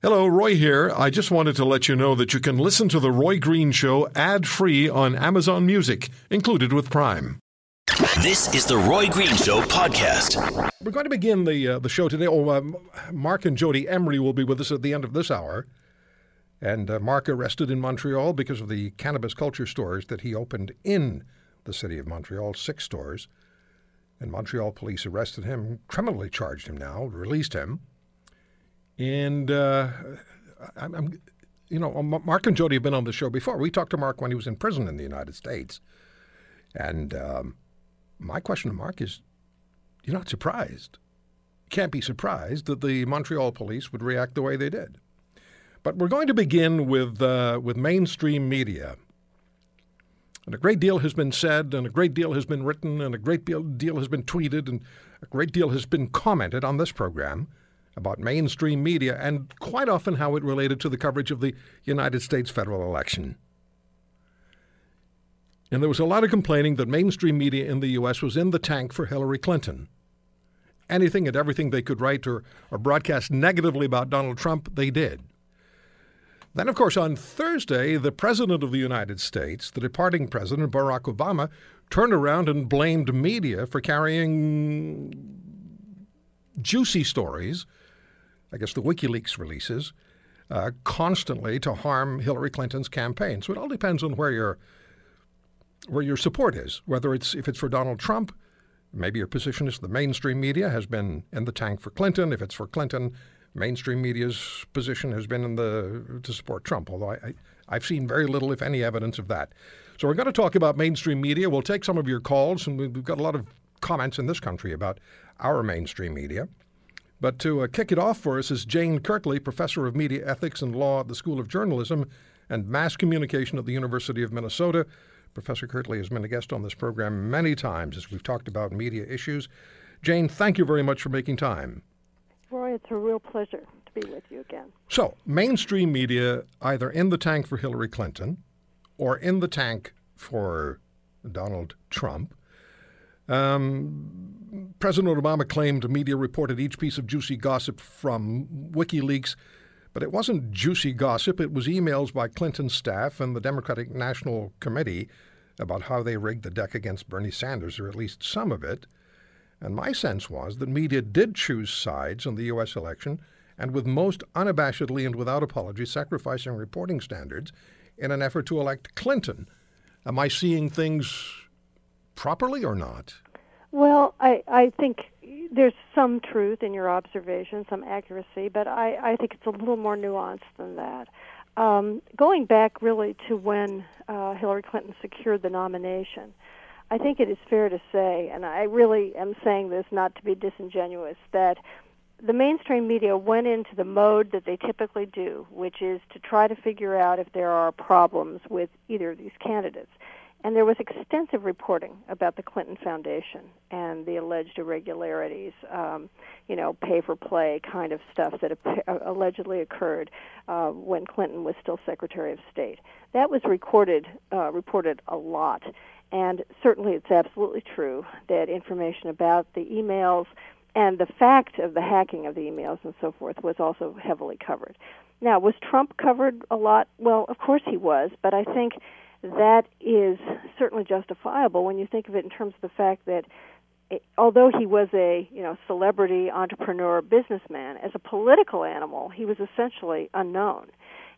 Hello, Roy here. I just wanted to let you know that you can listen to The Roy Green Show ad free on Amazon Music, included with Prime. This is the Roy Green Show podcast. We're going to begin the uh, the show today. Oh, uh, Marc and Jodie Emery will be with us at the end of this hour. And uh, Marc arrested in Montreal because of the cannabis culture stores that he opened in the city of Montreal, six stores. And Montreal police arrested him, criminally charged him now, released him. And uh, I'm, I'm, you know, Marc and Jodie have been on the show before. We talked to Marc when he was in prison in the United States. And um, my question to Marc is you're not surprised. Can't be surprised that the Montreal police would react the way they did. But we're going to begin with, uh, with mainstream media. And a great deal has been said, and a great deal has been written, and a great deal has been tweeted, and a great deal has been commented on this program about mainstream media and quite often how it related to the coverage of the United States federal election. And there was a lot of complaining that mainstream media in the U.S. was in the tank for Hillary Clinton. Anything and everything they could write or, or broadcast negatively about Donald Trump, they did. Then, of course, on Thursday, the President of the United States, the departing President, Barack Obama, turned around and blamed media for carrying juicy stories I guess the WikiLeaks releases, uh, constantly to harm Hillary Clinton's campaign. So it all depends on where your where your support is. Whether it's if it's for Donald Trump, maybe your position is the mainstream media has been in the tank for Clinton. If it's for Clinton, mainstream media's position has been in the to support Trump. Although I, I have seen very little, if any, evidence of that. So we're going to talk about mainstream media. We'll take some of your calls, and we've got a lot of comments in this country about our mainstream media. But to uh, kick it off for us is Jane Kirtley, professor of media ethics and law at the School of Journalism and Mass Communication at the University of Minnesota. Professor Kirtley has been a guest on this program many times as we've talked about media issues. Jane, thank you very much for making time. Roy, it's a real pleasure to be with you again. So, mainstream media either in the tank for Hillary Clinton or in the tank for Donald Trump. Um, President Obama claimed media reported each piece of juicy gossip from WikiLeaks, but it wasn't juicy gossip. It was emails by Clinton staff and the Democratic National Committee about how they rigged the deck against Bernie Sanders, or at least some of it. And my sense was that media did choose sides in the U.S. election, and with most unabashedly and without apology sacrificing reporting standards in an effort to elect Clinton. Am I seeing things properly or not? Well, I, I think there's some truth in your observation, some accuracy, but I, I think it's a little more nuanced than that. Um, going back really to when uh, Hillary Clinton secured the nomination, I think it is fair to say, and I really am saying this not to be disingenuous, that the mainstream media went into the mode that they typically do, which is to try to figure out if there are problems with either of these candidates. And there was extensive reporting about the Clinton Foundation and the alleged irregularities, um, you know, pay for play kind of stuff that ap- allegedly occurred uh, when Clinton was still Secretary of State. That was recorded, uh, reported a lot. And certainly it's absolutely true that information about the emails and the fact of the hacking of the emails and so forth was also heavily covered. Now, was Trump covered a lot? Well, of course he was, but I think that is certainly justifiable when you think of it in terms of the fact that it, although he was a you know celebrity entrepreneur businessman as a political animal he was essentially unknown.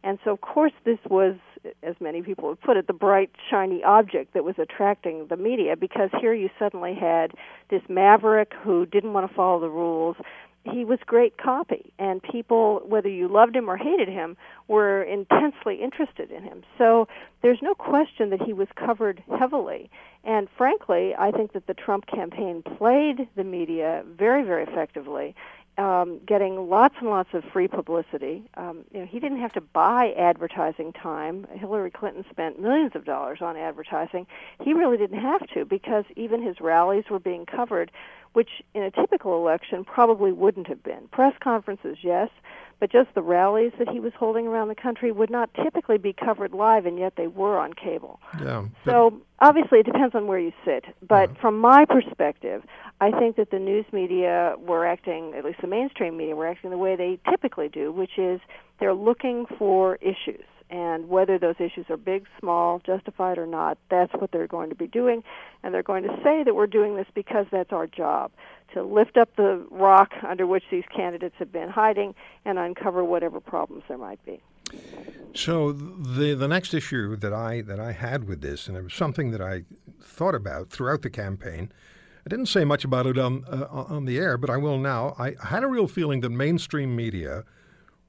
And so of course this was as many people would put it the bright shiny object that was attracting the media because here you suddenly had this maverick who didn't want to follow the rules he was great copy and people whether you loved him or hated him were intensely interested in him. So there's no question that he was covered heavily. And frankly i think that the trump campaign played the media very very effectively um, getting lots and lots of free publicity. Um, you know, he didn't have to buy advertising time. Hillary Clinton spent millions of dollars on advertising. He really didn't have to because even his rallies were being covered which in a typical election probably wouldn't have been. Press conferences, yes, but just the rallies that he was holding around the country would not typically be covered live, and yet they were on cable. Yeah. So obviously, it depends on where you sit. But from my perspective, I think that the news media were acting, at least the mainstream media, were acting the way they typically do, which is they're looking for issues. And whether those issues are big, small, justified or not, that's what they're going to be doing. And they're going to say that we're doing this because that's our job to lift up the rock under which these candidates have been hiding and uncover whatever problems there might be. So the the next issue that I that I had with this, and it was something that I thought about throughout the campaign. I didn't say much about it on uh, on the air, but I will now. I had a real feeling that mainstream media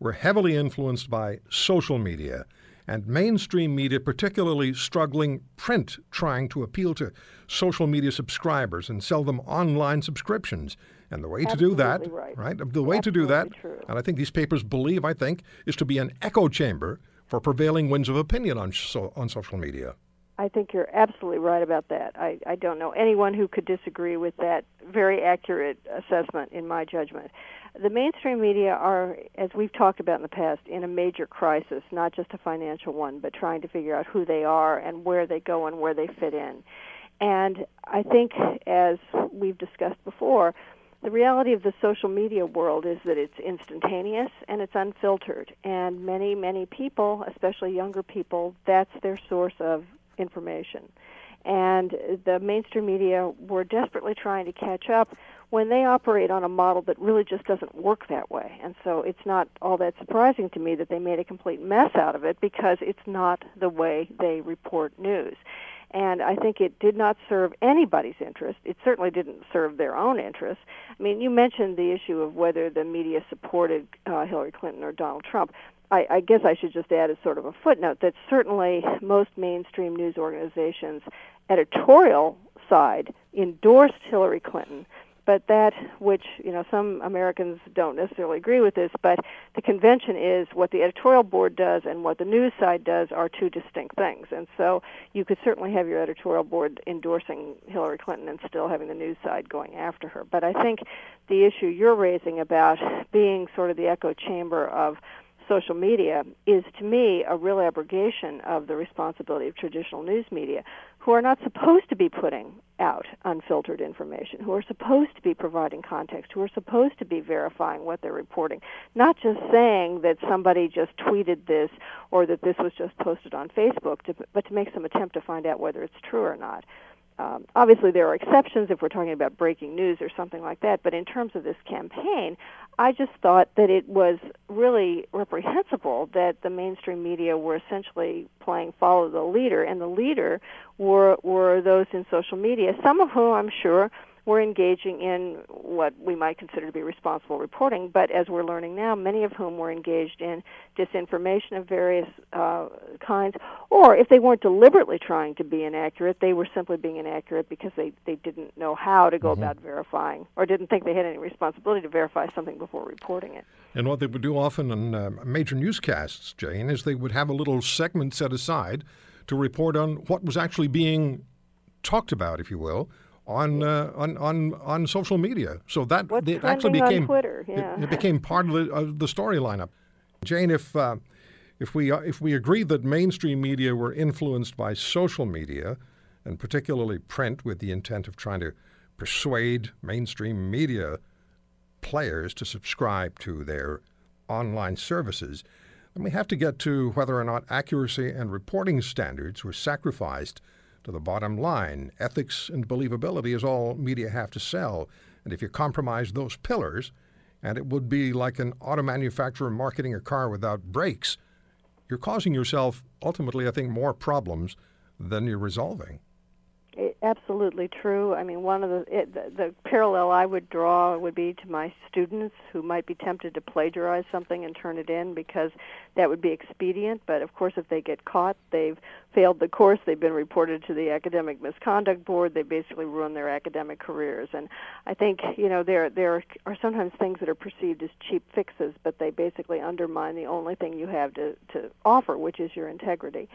were heavily influenced by social media and mainstream media, particularly struggling print, trying to appeal to social media subscribers and sell them online subscriptions. And the way Absolutely to do that, right. The way to do that, true. and I think these papers believe, I think, is to be an echo chamber for prevailing winds of opinion on so, on social media. I think you're absolutely right about that. I, I don't know anyone who could disagree with that very accurate assessment, in my judgment. The mainstream media are, as we've talked about in the past, in a major crisis, not just a financial one, but trying to figure out who they are and where they go and where they fit in. And I think, as we've discussed before, the reality of the social media world is that it's instantaneous and it's unfiltered. And many, many people, especially younger people, that's their source of information. And the mainstream media were desperately trying to catch up when they operate on a model that really just doesn't work that way. And so it's not all that surprising to me that they made a complete mess out of it because it's not the way they report news. And I think it did not serve anybody's interest. It certainly didn't serve their own interest. I mean, you mentioned the issue of whether the media supported uh, Hillary Clinton or Donald Trump. I, I guess I should just add as sort of a footnote that certainly most mainstream news organizations' editorial side endorsed Hillary Clinton, but that which you know some Americans don't necessarily agree with this, but the convention is what the editorial board does and what the news side does are two distinct things. And so you could certainly have your editorial board endorsing Hillary Clinton and still having the news side going after her. But I think the issue you're raising about being sort of the echo chamber of social media is to me a real abrogation of the responsibility of traditional news media who are not supposed to be putting out unfiltered information, who are supposed to be providing context, who are supposed to be verifying what they're reporting, not just saying that somebody just tweeted this or that this was just posted on Facebook, to, but to make some attempt to find out whether it's true or not. Um, obviously, there are exceptions if we're talking about breaking news or something like that, but in terms of this campaign, I just thought that it was really reprehensible that the mainstream media were essentially playing follow the leader, and the leader were were those in social media, some of whom I'm sure were engaging in what we might consider to be responsible reporting, but as we're learning now, many of whom were engaged in disinformation of various uh, kinds, or if they weren't deliberately trying to be inaccurate, they were simply being inaccurate because they, they didn't know how to go mm-hmm. about verifying or didn't think they had any responsibility to verify something before reporting it. And what they would do often in uh, major newscasts, Jane, is they would have a little segment set aside to report on what was actually being talked about, if you will, on uh, on on on social media. So that What's it actually became Twitter. Yeah. It, it, became part of the, of the story lineup. Jane, if uh, if we uh, if we agree that mainstream media were influenced by social media, and particularly print, with the intent of trying to persuade mainstream media players to subscribe to their online services, then we have to get to whether or not accuracy and reporting standards were sacrificed to the bottom line. Ethics and believability is all media have to sell. And if you compromise those pillars, and it would be like an auto manufacturer marketing a car without brakes, you're causing yourself ultimately, I think, more problems than you're resolving absolutely true. I mean, one of the, it, the the parallel I would draw would be to my students who might be tempted to plagiarize something and turn it in because that would be expedient. But of course, if they get caught, they've failed the course. They've been reported to the academic misconduct board. They basically ruin their academic careers. And I think you know there there are sometimes things that are perceived as cheap fixes, but they basically undermine the only thing you have to to offer, which is your integrity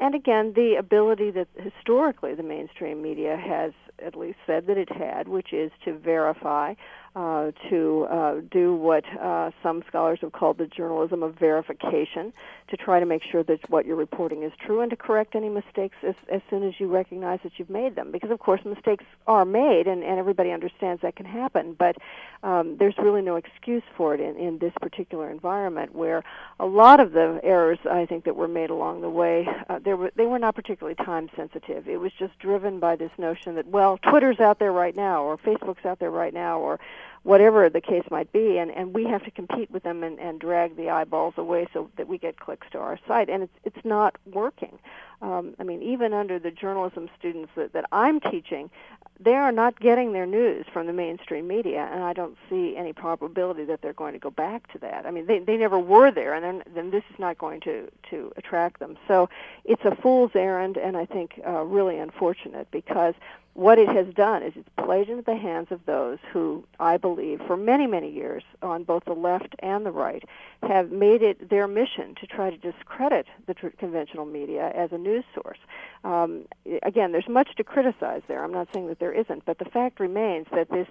and again, the ability that historically the mainstream media has at least said that it had, which is to verify uh, to uh, do what uh, some scholars have called the journalism of verification, to try to make sure that what you're reporting is true and to correct any mistakes as, as soon as you recognize that you've made them. Because, of course, mistakes are made, and, and everybody understands that can happen, but um, there's really no excuse for it in, in this particular environment where a lot of the errors I think that were made along the way, uh, they, were, they were not particularly time sensitive. It was just driven by this notion that, well, Twitter's out there right now, or Facebook's out there right now, or whatever the case might be, and, and we have to compete with them and, and drag the eyeballs away so that we get clicks to our site, and it's it's not working. Um, I mean, even under the journalism students that, that I'm teaching, they are not getting their news from the mainstream media, and I don't see any probability that they're going to go back to that. I mean, they they never were there, and then this is not going to to attract them. So it's a fool's errand, and I think uh, really unfortunate because what it has done is it's played into the hands of those who, I believe, for many, many years on both the left and the right, have made it their mission to try to discredit the tr- conventional media as a news source. Um, again, there's much to criticize there. I'm not saying that there isn't, but the fact remains that this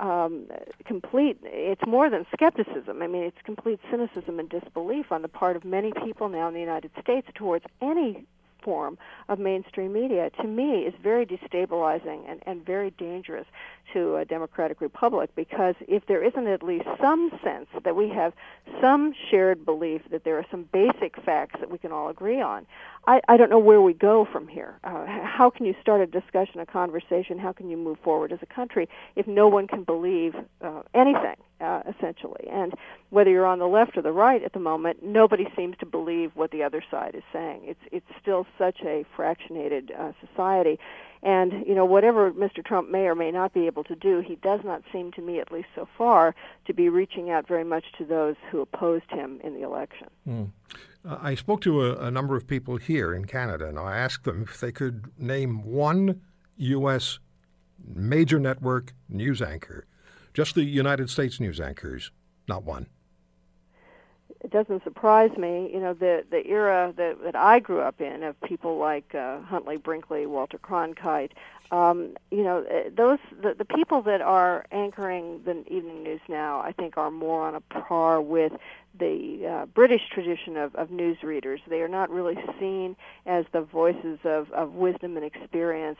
um, complete, it's more than skepticism. I mean, it's complete cynicism and disbelief on the part of many people now in the United States towards any form of mainstream media, to me, is very destabilizing and, and very dangerous to a democratic republic because if there isn't at least some sense that we have some shared belief that there are some basic facts that we can all agree on, I, I don't know where we go from here. Uh, how can you start a discussion, a conversation? How can you move forward as a country if no one can believe uh, anything, uh, essentially? And whether you're on the left or the right at the moment, nobody seems to believe what the other side is saying. It's it's still such a fractionated uh, society, and you know whatever Mr. Trump may or may not be able to do, he does not seem to me, at least so far, to be reaching out very much to those who opposed him in the election. Mm. Uh, I spoke to a, a, number of people here in Canada, and I asked them if they could name one U.S. major network news anchor, just the United States news anchors, not one it doesn't surprise me. You know, the the era that that I grew up in of people like uh, Huntley Brinkley, Walter Cronkite. Um, you know, uh, those the, the people that are anchoring the evening news now, I think, are more on a par with the uh, British tradition of, of news readers. They are not really seen as the voices of, of wisdom and experience.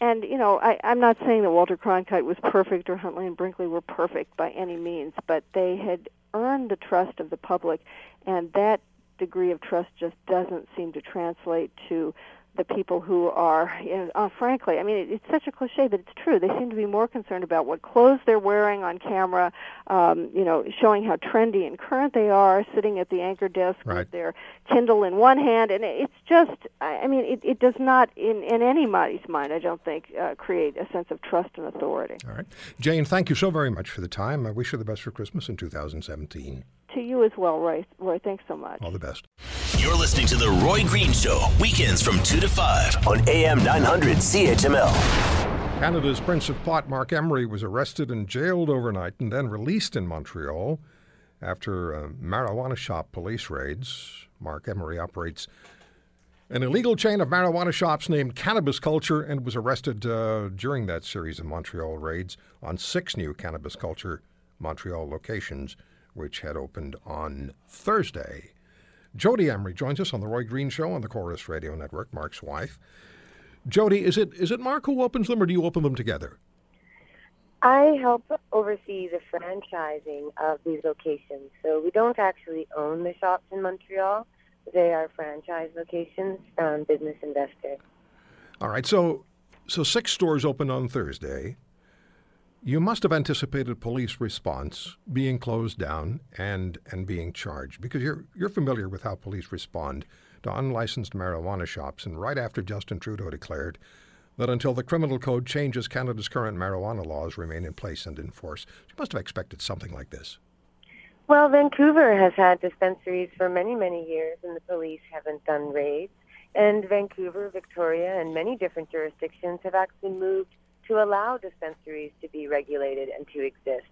And you know, I, I'm not saying that Walter Cronkite was perfect or Huntley and Brinkley were perfect by any means, but they had earn the trust of the public, and that degree of trust just doesn't seem to translate to the people who are, you know, uh, frankly, I mean, it, it's such a cliche, but it's true. They seem to be more concerned about what clothes they're wearing on camera, um, you know, showing how trendy and current they are, sitting at the anchor desk right. with their Kindle in one hand, and it's just, I mean, it, it does not, in in anybody's mind, I don't think, uh, create a sense of trust and authority. All right, Jane, thank you so very much for the time. I wish you the best for Christmas in 2017 to you as well, Roy. Roy, thanks so much. All the best. You're listening to The Roy Green Show, weekends from 2 to 5 on AM 900 CHML. Canada's Prince of Pot, Marc Emery, was arrested and jailed overnight and then released in Montreal after uh, marijuana shop police raids. Marc Emery operates an illegal chain of marijuana shops named Cannabis Culture and was arrested uh, during that series of Montreal raids on six new Cannabis Culture Montreal locations which had opened on Thursday. Jodie Emery joins us on the Roy Green Show on the Corus Radio Network, Marc's wife. Jodie, is it is it Marc who opens them, or do you open them together? I help oversee the franchising of these locations. So we don't actually own the shops in Montreal. They are franchise locations from business investors. All right. So so six stores opened on Thursday. You must have anticipated police response being closed down and and being charged because you're you're familiar with how police respond to unlicensed marijuana shops and right after Justin Trudeau declared that until the criminal code changes Canada's current marijuana laws remain in place and in force. You must have expected something like this. Well, Vancouver has had dispensaries for many, many years and the police haven't done raids. And Vancouver, Victoria, and many different jurisdictions have actually moved to allow dispensaries to be regulated and to exist.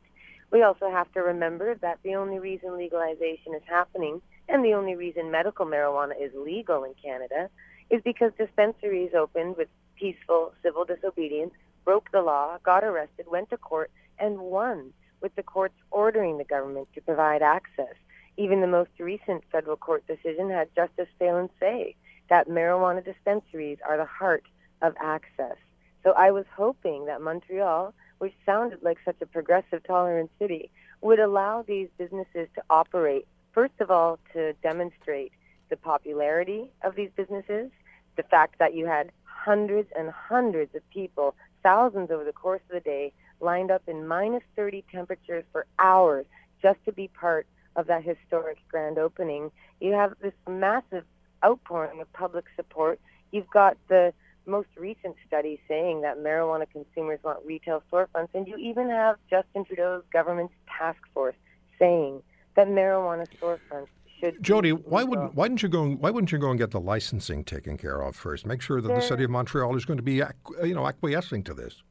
We also have to remember that the only reason legalization is happening and the only reason medical marijuana is legal in Canada is because dispensaries opened with peaceful civil disobedience, broke the law, got arrested, went to court, and won with the courts ordering the government to provide access. Even the most recent federal court decision had Justice Phelan say that marijuana dispensaries are the heart of access. So I was hoping that Montreal, which sounded like such a progressive, tolerant city, would allow these businesses to operate, first of all, to demonstrate the popularity of these businesses, the fact that you had hundreds and hundreds of people, thousands over the course of the day, lined up in minus 30 temperatures for hours just to be part of that historic grand opening. You have this massive outpouring of public support. You've got the most recent study saying that marijuana consumers want retail storefronts, and you even have Justin Trudeau's government's task force saying that marijuana storefronts should. Jodie, why wouldn't why didn't you go? Why wouldn't you go and get the licensing taken care of first? Make sure that There- the city of Montreal is going to be, uh, you know, acquiescing to this.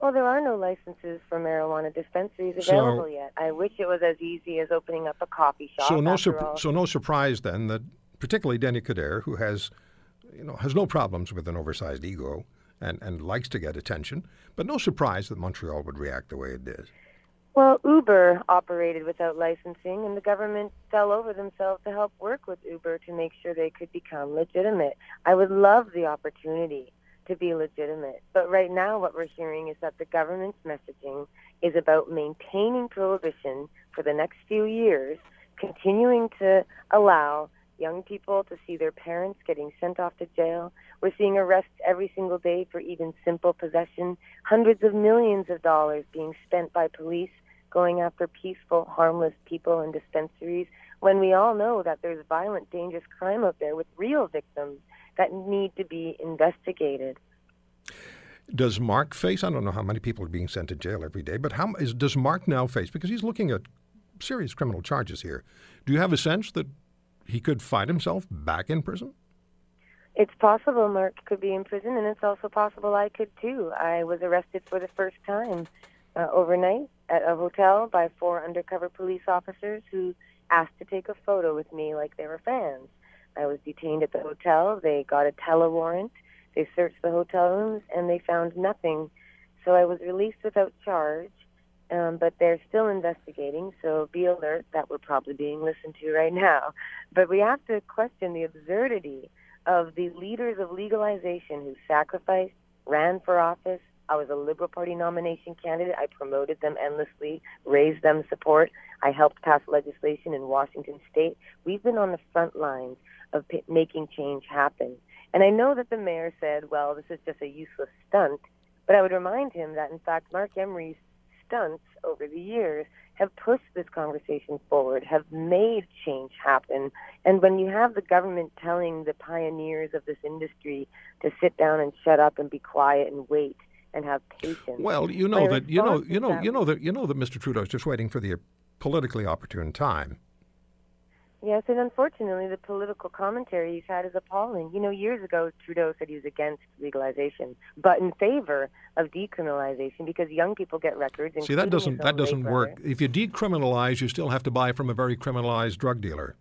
Well, there are no licenses for marijuana dispensaries So- available yet. I wish it was as easy as opening up a coffee shop. So no, all. so no surprise then that particularly Denis Coderre, who has, you know, has no problems with an oversized ego and, and likes to get attention, but no surprise that Montreal would react the way it did. Well, Uber operated without licensing, and the government fell over themselves to help work with Uber to make sure they could become legitimate. I would love the opportunity to be legitimate, but right now what we're hearing is that the government's messaging is about maintaining prohibition for the next few years, continuing to allow young people to see their parents getting sent off to jail. We're seeing arrests every single day for even simple possession, hundreds of millions of dollars being spent by police going after peaceful, harmless people in dispensaries when we all know that there's violent, dangerous crime out there with real victims that need to be investigated. Does Marc face? I don't know how many people are being sent to jail every day, but how is does Marc now face? Because he's looking at serious criminal charges here. Do you have a sense that he could find himself back in prison? It's possible Marc could be in prison, and it's also possible I could too. I was arrested for the first time uh, overnight at a hotel by four undercover police officers who asked to take a photo with me like they were fans. I was detained at the hotel. They got a tele warrant. They searched the hotel rooms, and they found nothing. So I was released without charge. Um, but they're still investigating, so be alert that we're probably being listened to right now. But we have to question the absurdity of the leaders of legalization who sacrificed, ran for office. I was a Liberal Party nomination candidate. I promoted them endlessly, raised them support. I helped pass legislation in Washington state. We've been on the front lines of p- making change happen. And I know that the mayor said, well, this is just a useless stunt. But I would remind him that, in fact, Marc Emery's stunts over the years have pushed this conversation forward, have made change happen. And when you have the government telling the pioneers of this industry to sit down and shut up and be quiet and wait and have patience. Well, you know that you know you know you know that you know that Mr. Trudeau is just waiting for the politically opportune time. Yes, and unfortunately, the political commentary he's had is appalling. You know, years ago, Trudeau said he was against legalization, but in favor of decriminalization because young people get records. See, that doesn't that doesn't work. brother. If you decriminalize, you still have to buy from a very criminalized drug dealer.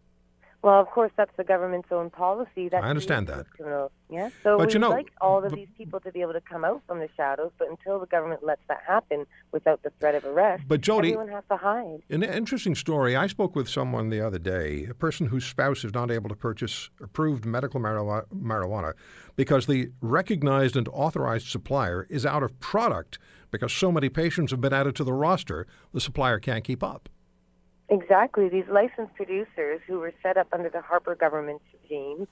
Well, of course, that's the government's own policy. That I understand that. these Criminals. Yeah. So But we'd you know, like all of these people to be able to come out from the shadows, but until the government lets that happen without the threat of arrest, But Jodie, everyone has to hide. An interesting story. I spoke with someone the other day, a person whose spouse is not able to purchase approved medical marijuana because the recognized and authorized supplier is out of product because so many patients have been added to the roster, the supplier can't keep up. Exactly. These licensed producers who were set up under the Harper government regime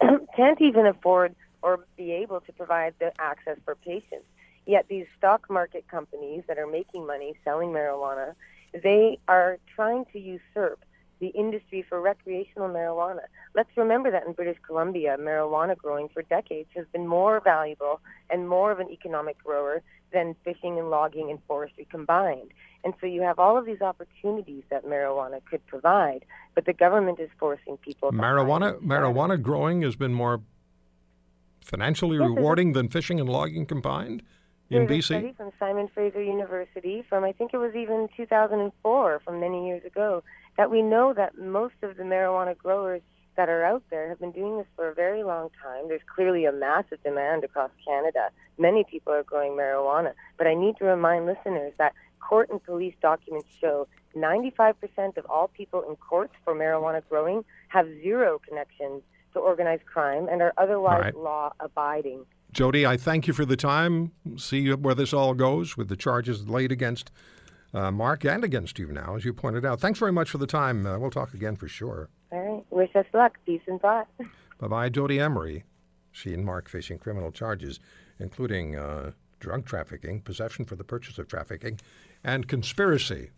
can't even afford or be able to provide the access for patients. Yet these stock market companies that are making money selling marijuana, they are trying to usurp the industry for recreational marijuana. Let's remember that in British Columbia, marijuana growing for decades has been more valuable and more of an economic grower than fishing and logging and forestry combined. And so you have all of these opportunities that marijuana could provide, but the government is forcing people Marijuana marijuana growing has been more financially Yes, rewarding than fishing and logging combined in BC. study from Simon Fraser University from I think it was even 2004, from many years ago, that we know that most of the marijuana growers that are out there have been doing this for a very long time. There's clearly a massive demand across Canada. Many people are growing marijuana, but I need to remind listeners that court and police documents show 95% of all people in courts for marijuana growing have zero connections to organized crime and are otherwise right. law abiding. Jodie, I thank you for the time. See where this all goes with the charges laid against uh, Marc and against you now, as you pointed out. Thanks very much for the time. Uh, we'll talk again for sure. All right. Wish us luck. Peace and thought. Bye bye, Jodie Emery. She and Marc facing criminal charges, including uh, drug trafficking, possession for the purchase of trafficking, and conspiracy.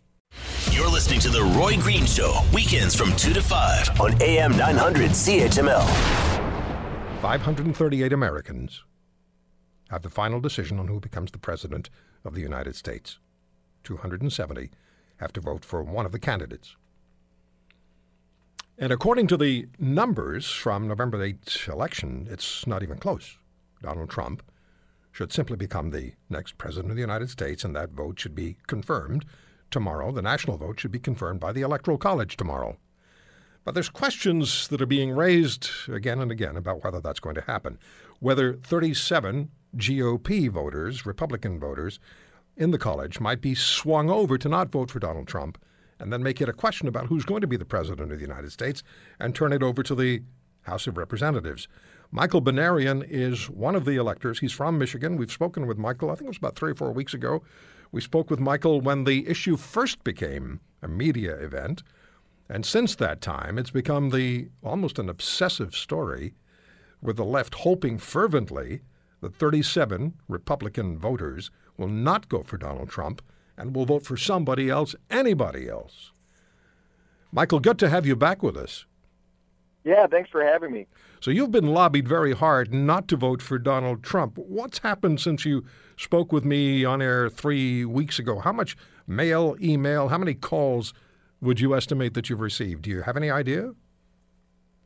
You're listening to The Roy Green Show, weekends from 2 to 5 on AM 900 CHML. 538 Americans have the final decision on who becomes the President of the United States. 270 have to vote for one of the candidates. And according to the numbers from November 8th election, it's not even close. Donald Trump should simply become the next President of the United States, and that vote should be confirmed tomorrow. The national vote should be confirmed by the Electoral College tomorrow. But there's questions that are being raised again and again about whether that's going to happen. Whether 37 GOP voters, Republican voters, in the college might be swung over to not vote for Donald Trump and then make it a question about who's going to be the President of the United States and turn it over to the House of Representatives. Michael Banerian is one of the electors. He's from Michigan. We've spoken with Michael, I think it was about three or four weeks ago. We spoke with Michael when the issue first became a media event. And since that time, it's become the almost an obsessive story, with the left hoping fervently that 37 Republican voters will not go for Donald Trump and will vote for somebody else, anybody else. Michael, good to have you back with us. Yeah, thanks for having me. So you've been lobbied very hard not to vote for Donald Trump. What's happened since you spoke with me on air three weeks ago? How much mail, email, how many calls would you estimate that you've received? Do you have any idea?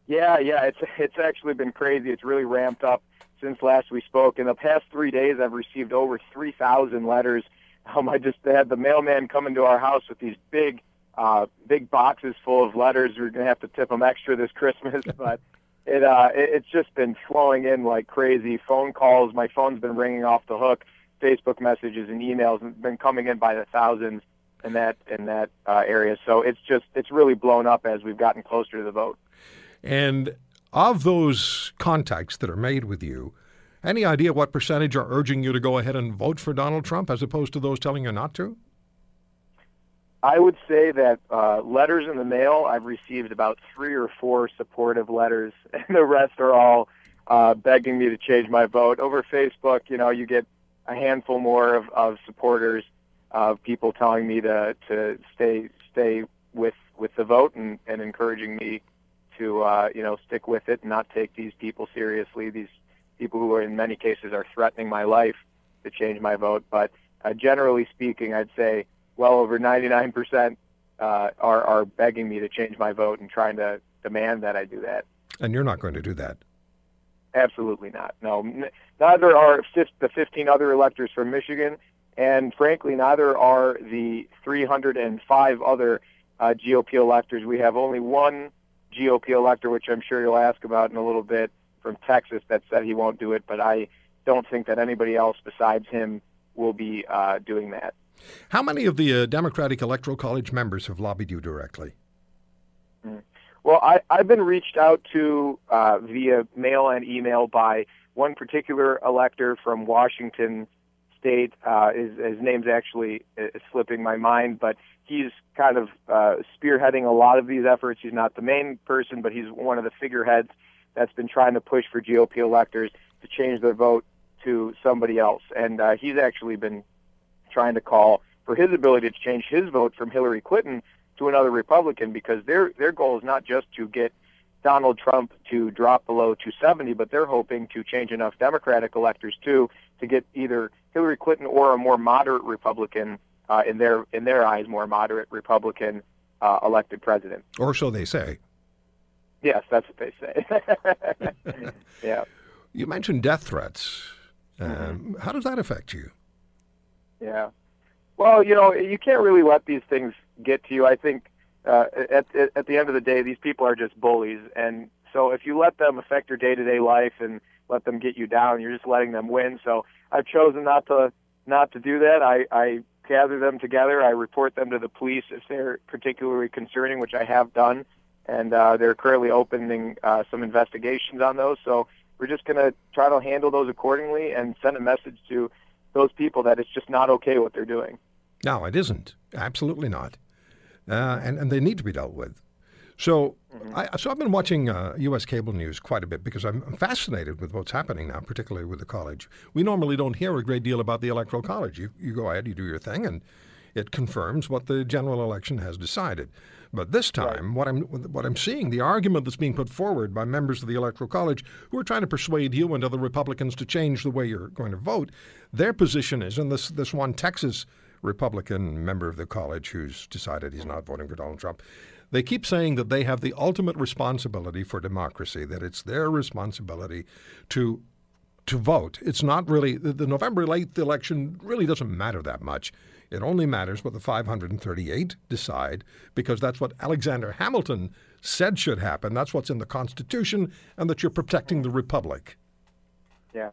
Yeah, yeah, it's it's actually been crazy. It's really ramped up since last we spoke. In the past three days, I've received over three thousand letters. Um, I just had the mailman come into our house with these big, uh, big boxes full of letters. We're gonna have to tip them extra this Christmas, but it, uh, it it's just been flowing in like crazy. Phone calls, my phone's been ringing off the hook. Facebook messages and emails have been coming in by the thousands in that in that uh, area. So it's just it's really blown up as we've gotten closer to the vote. And of those contacts that are made with you, any idea what percentage are urging you to go ahead and vote for Donald Trump as opposed to those telling you not to? I would say that uh, letters in the mail, I've received about three or four supportive letters, and the rest are all uh, begging me to change my vote. Over Facebook, you know, you get a handful more of, of supporters, uh, people telling me to to stay stay with with the vote and, and encouraging me to uh, you know stick with it and not take these people seriously. These people who are in many cases are threatening my life to change my vote. But uh, generally speaking, I'd say well over 99% uh, are are begging me to change my vote and trying to demand that I do that. And you're not going to do that. Absolutely not. No, n- neither are the 15 other electors from Michigan, and frankly, neither are the 305 other uh, GOP electors. We have only one GOP elector, which I'm sure you'll ask about in a little bit, from Texas that said he won't do it, but I don't think that anybody else besides him will be uh, doing that. How many of the uh, Democratic Electoral College members have lobbied you directly? Well, I, I've been reached out to uh, via mail and email by one particular elector from Washington State. Uh, his, his name's actually uh, slipping my mind, but he's kind of uh, spearheading a lot of these efforts. He's not the main person, but he's one of the figureheads that's been trying to push for GOP electors to change their vote to somebody else. And uh, he's actually been trying to call for his ability to change his vote from Hillary Clinton to another Republican because their their goal is not just to get Donald Trump to drop below 270, but they're hoping to change enough Democratic electors too to get either Hillary Clinton or a more moderate Republican uh, in their in their eyes, more moderate Republican uh, elected president. Or so they say. Yes, that's what they say. yeah. You mentioned death threats. Um, Mm-hmm. How does that affect you? Yeah. Well, you know, you can't really let these things get to you. I think uh, at at the end of the day, these people are just bullies, and so if you let them affect your day to day life and let them get you down, you're just letting them win. So I've chosen not to not to do that. I I gather them together. I report them to the police if they're particularly concerning, which I have done, and uh, they're currently opening uh, some investigations on those. So we're just going to try to handle those accordingly and send a message to those people that it's just not okay what they're doing. No, it isn't. Absolutely not. Uh, and, and they need to be dealt with. So, mm-hmm. I, so I've been watching uh, U.S. cable news quite a bit because I'm fascinated with what's happening now, particularly with the college. We normally don't hear a great deal about the electoral college. You, you go ahead, you do your thing, and it confirms what the general election has decided. But this time, right. what I'm what I'm seeing, the argument that's being put forward by members of the Electoral College who are trying to persuade you and other Republicans to change the way you're going to vote, their position is, and this this one Texas Republican member of the college who's decided he's not voting for Donald Trump, they keep saying that they have the ultimate responsibility for democracy, that it's their responsibility to to vote. It's not really the, the November 8th election really doesn't matter that much. It only matters what the 538 decide because that's what Alexander Hamilton said should happen. That's what's in the Constitution, and that you're protecting the Republic. Yeah.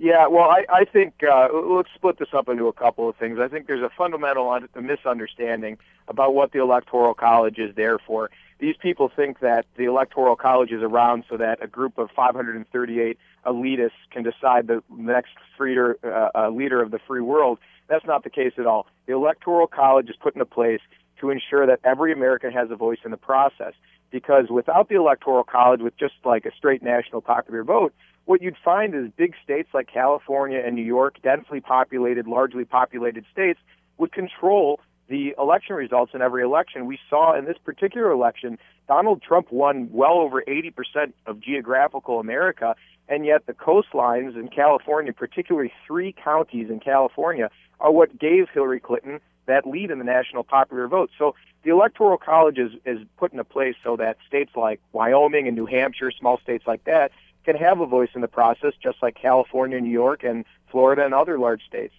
Yeah, well, I, I think uh, let's split this up into a couple of things. I think there's a fundamental un- misunderstanding about what the Electoral College is there for. These people think that the Electoral College is around so that a group of 538 elitists can decide the next freeder, uh, uh, leader of the free world. That's not the case at all. The Electoral College is put into place to ensure that every American has a voice in the process. Because without the Electoral College, with just like a straight national popular vote, what you'd find is big states like California and New York, densely populated, largely populated states, would control the election results in every election. We saw in this particular election, Donald Trump won well over 80% of geographical America, and yet the coastlines in California, particularly three counties in California, are what gave Hillary Clinton that lead in the national popular vote. So the Electoral College is, is put into place so that states like Wyoming and New Hampshire, small states like that, can have a voice in the process, just like California, New York, and Florida and other large states.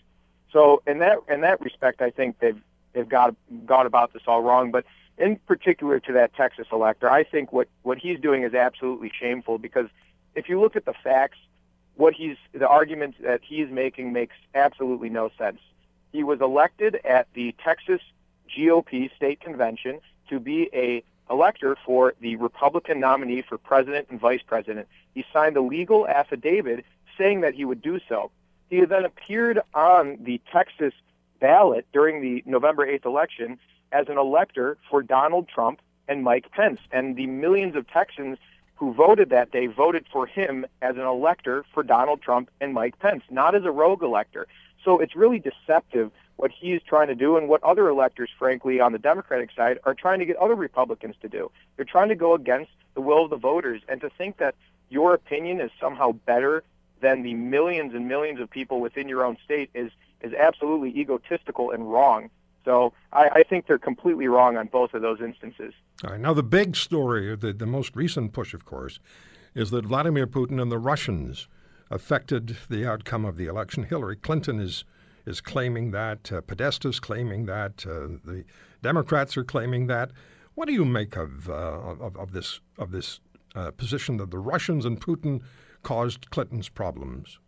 So in that in that respect, I think they've they've got got about this all wrong. But in particular to that Texas elector, I think what what he's doing is absolutely shameful because if you look at the facts, what he's the argument that he's making makes absolutely no sense. He was elected at the Texas GOP state convention to be a elector for the Republican nominee for president and vice president. He signed a legal affidavit saying that he would do so. He then appeared on the Texas ballot during the November 8th election as an elector for Donald Trump and Mike Pence. And the millions of Texans who voted that day voted for him as an elector for Donald Trump and Mike Pence, not as a rogue elector. So it's really deceptive what he's trying to do and what other electors, frankly, on the Democratic side are trying to get other Republicans to do. They're trying to go against the will of the voters and to think that your opinion is somehow better than the millions and millions of people within your own state is is absolutely egotistical and wrong. So I, I think they're completely wrong on both of those instances. All right. Now the big story, the, the most recent push, of course, is that Vladimir Putin and the Russians affected the outcome of the election. Hillary Clinton is is claiming that. Uh, Podesta's claiming that. Uh, the Democrats are claiming that. What do you make of uh, of, of, this of this uh, position that the Russians and Putin caused Clinton's problems?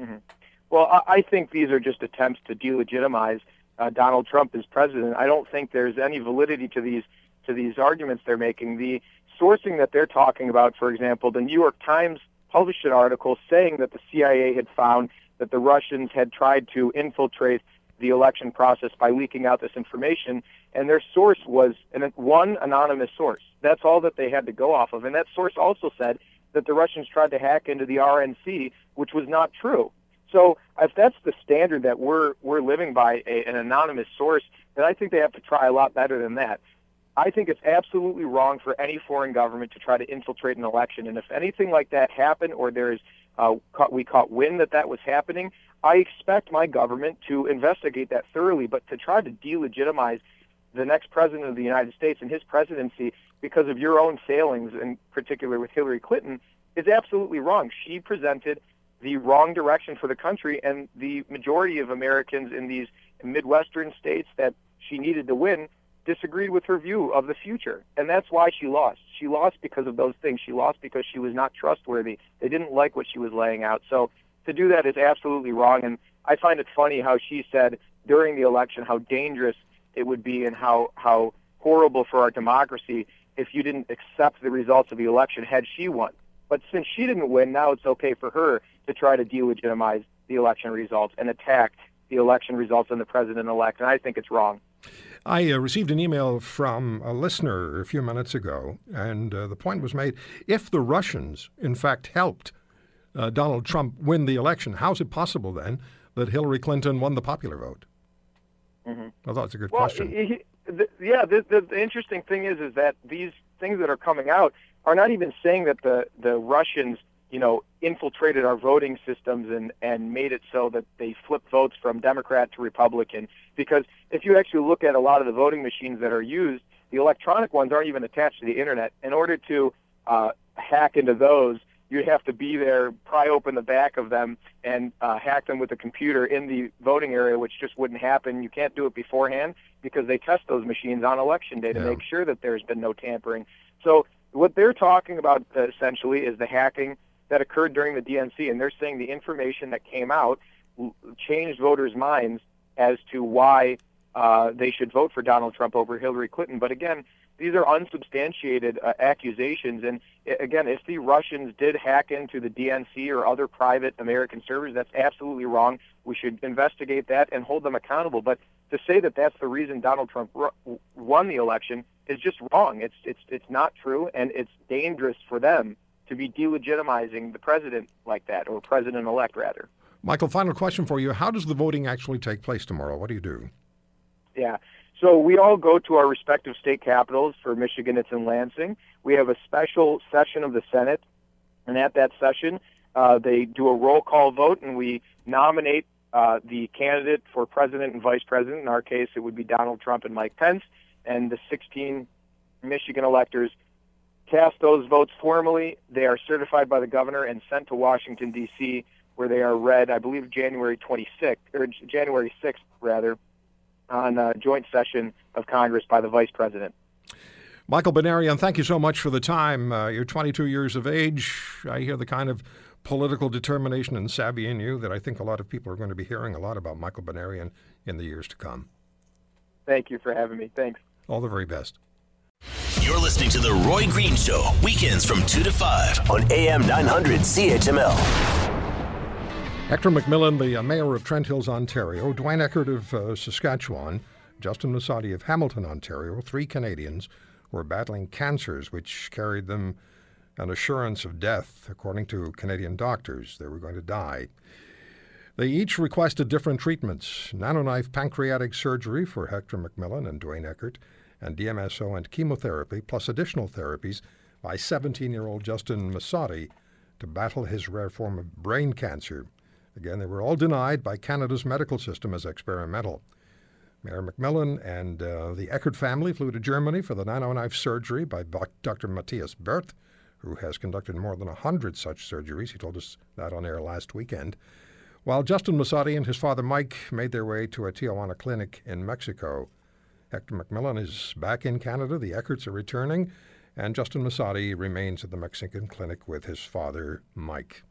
Mm-hmm. Well, I, I think these are just attempts to delegitimize uh, Donald Trump as president. I don't think there's any validity to these to these arguments they're making. The sourcing that they're talking about, for example, the New York Times published an article saying that the CIA had found that the Russians had tried to infiltrate the election process by leaking out this information, and their source was an, one anonymous source. That's all that they had to go off of. And that source also said that the Russians tried to hack into the RNC, which was not true. So if that's the standard that we're we're living by, a, an anonymous source, then I think they have to try a lot better than that. I think it's absolutely wrong for any foreign government to try to infiltrate an election. And if anything like that happened, or there is uh, we caught wind that that was happening. I expect my government to investigate that thoroughly, but to try to delegitimize the next president of the United States and his presidency because of your own failings, in particular with Hillary Clinton, is absolutely wrong. She presented the wrong direction for the country, and the majority of Americans in these Midwestern states that she needed to win disagreed with her view of the future. And that's why she lost. She lost because of those things. She lost because she was not trustworthy. They didn't like what she was laying out. So to do that is absolutely wrong. And I find it funny how she said during the election how dangerous it would be and how how horrible for our democracy if you didn't accept the results of the election had she won. But since she didn't win, now it's okay for her to try to delegitimize the election results and attack the election results and the president elect. And I think it's wrong. I uh, received an email from a listener a few minutes ago, and uh, the point was made if the Russians, in fact, helped uh, Donald Trump win the election, how is it possible then that Hillary Clinton won the popular vote? Mm-hmm. I thought it's a good well, question. He, the, yeah, the, the, the interesting thing is, is that these things that are coming out are not even saying that the the Russians, you know, infiltrated our voting systems and and made it so that they flip votes from Democrat to Republican. Because if you actually look at a lot of the voting machines that are used, the electronic ones aren't even attached to the internet. In order to uh, hack into those, you'd have to be there, pry open the back of them, and uh, hack them with a computer in the voting area, which just wouldn't happen. You can't do it beforehand because they test those machines on election day to yeah. make sure that there's been no tampering. So what they're talking about uh, essentially is the hacking that occurred during the DNC, and they're saying the information that came out changed voters' minds as to why uh, they should vote for Donald Trump over Hillary Clinton. But again, these are unsubstantiated uh, accusations. And again, if the Russians did hack into the DNC or other private American servers, that's absolutely wrong. We should investigate that and hold them accountable. But to say that that's the reason Donald Trump won the election is just wrong. It's it's it's not true, and it's dangerous for them to be delegitimizing the president like that, or president-elect rather. Michael, final question for you: How does the voting actually take place tomorrow? What do you do? Yeah. So we all go to our respective state capitals. For Michigan, it's in Lansing. We have a special session of the Senate, and at that session, uh, they do a roll call vote, and we nominate uh, the candidate for president and vice president. In our case, it would be Donald Trump and Mike Pence, and the 16 Michigan electors cast those votes formally. They are certified by the governor and sent to Washington D.C., where they are read, I believe, January 26th or January 6th, rather on a joint session of Congress by the Vice President. Michael Banerian, thank you so much for the time. Uh, you're 22 years of age. I hear the kind of political determination and savvy in you that I think a lot of people are going to be hearing a lot about Michael Banerian in the years to come. Thank you for having me. Thanks. All the very best. You're listening to The Roy Green Show, weekends from 2 to 5 on AM 900 CHML. Hector McMillan, the uh, mayor of Trent Hills, Ontario, Dwayne Eckert of uh, Saskatchewan, Justin Musati of Hamilton, Ontario, three Canadians were battling cancers which carried them an assurance of death, according to Canadian doctors. They were going to die. They each requested different treatments nanoknife pancreatic surgery for Hector McMillan and Dwayne Eckert, and DMSO and chemotherapy, plus additional therapies by 17 year old Justin Musati to battle his rare form of brain cancer. Again, they were all denied by Canada's medical system as experimental. Mayor McMillan and uh, the Eckert family flew to Germany for the nanoknife surgery by Dr. Matthias Birth, who has conducted more than 100 such surgeries. He told us that on air last weekend. While Justin Musati and his father Mike made their way to a Tijuana clinic in Mexico, Hector McMillan is back in Canada, the Eckerts are returning, and Justin Musati remains at the Mexican clinic with his father Mike.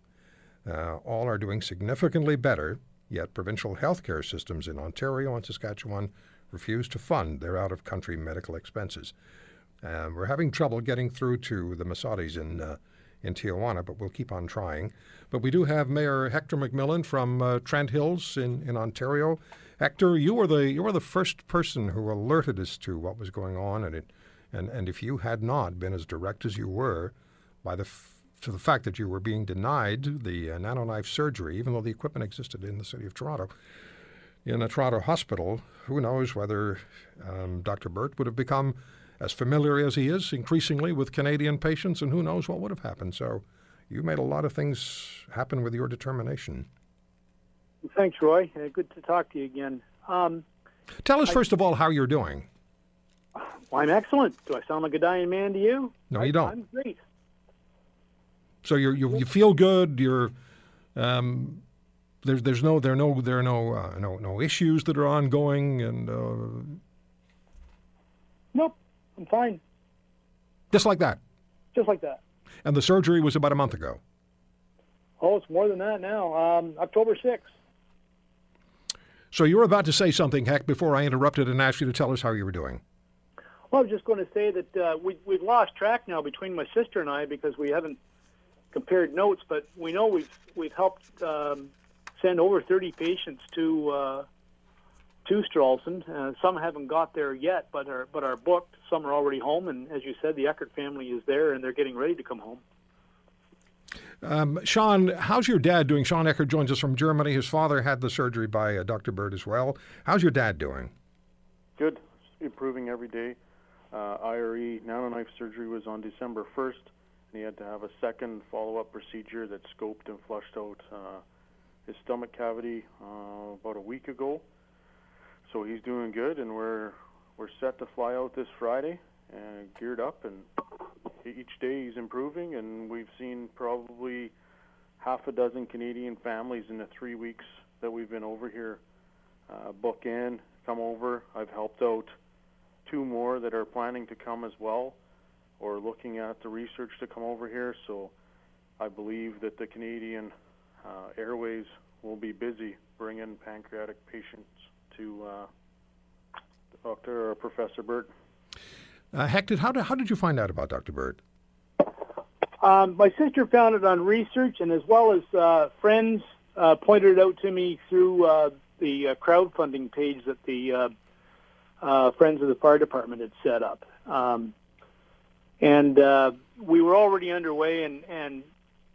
Uh, all are doing significantly better, yet provincial healthcare systems in Ontario and Saskatchewan refuse to fund their out of country medical expenses. Uh, we're having trouble getting through to the Musatis in, uh, in Tijuana, but we'll keep on trying. But we do have Mayor Hector McMillan from uh, Trent Hills in, in Ontario. Hector, you were the you were the first person who alerted us to what was going on, and it, and and if you had not been as direct as you were, by the f- to the fact that you were being denied the uh, nanoknife surgery, even though the equipment existed in the city of Toronto. In a Toronto hospital, who knows whether um, Dr. Birth would have become as familiar as he is increasingly with Canadian patients, and who knows what would have happened. So you made a lot of things happen with your determination. Thanks, Roy. Uh, good to talk to you again. Um, Tell us, I, first of all, how you're doing. Well, I'm excellent. Do I sound like a dying man to you? No, you don't. I'm great. So you you you feel good. You're um, there's there's no there are no there are no uh, no no issues that are ongoing and. Uh, nope, I'm fine. Just like that. Just like that. And the surgery was about a month ago. Oh, it's more than that now. Um, October 6th. So you were about to say something, Heck, before I interrupted and asked you to tell us how you were doing. Well, I was just going to say that uh, we, we've lost track now between my sister and I because we haven't compared notes, but we know we've we've helped um, send over 30 patients to uh, to Stralsund. Uh, some haven't got there yet, but are but are booked. Some are already home, and as you said, the Eckert family is there, and they're getting ready to come home. Um, Sean, how's your dad doing? Sean Eckert joins us from Germany. His father had the surgery by uh, Dr. Birth as well. How's your dad doing? Good, improving every day. Uh, IRE nanoknife surgery was on December 1st, and he had to have a second follow-up procedure that scoped and flushed out uh, his stomach cavity uh, about a week ago. So he's doing good, and we're we're set to fly out this Friday and geared up. And each day he's improving, and we've seen probably half a dozen Canadian families in the three weeks that we've been over here uh, book in, come over. I've helped out two more that are planning to come as well, or looking at the research to come over here. So I believe that the Canadian uh, Airways will be busy bringing pancreatic patients to uh, Dr. or Professor Birth. Uh, Hector, how did, how did you find out about Dr. Birth? Um, my sister found it on research, and as well as uh, friends uh, pointed it out to me through uh, the uh, crowdfunding page that the uh, Friends of the Fire Department had set up. Um, and we were already underway and and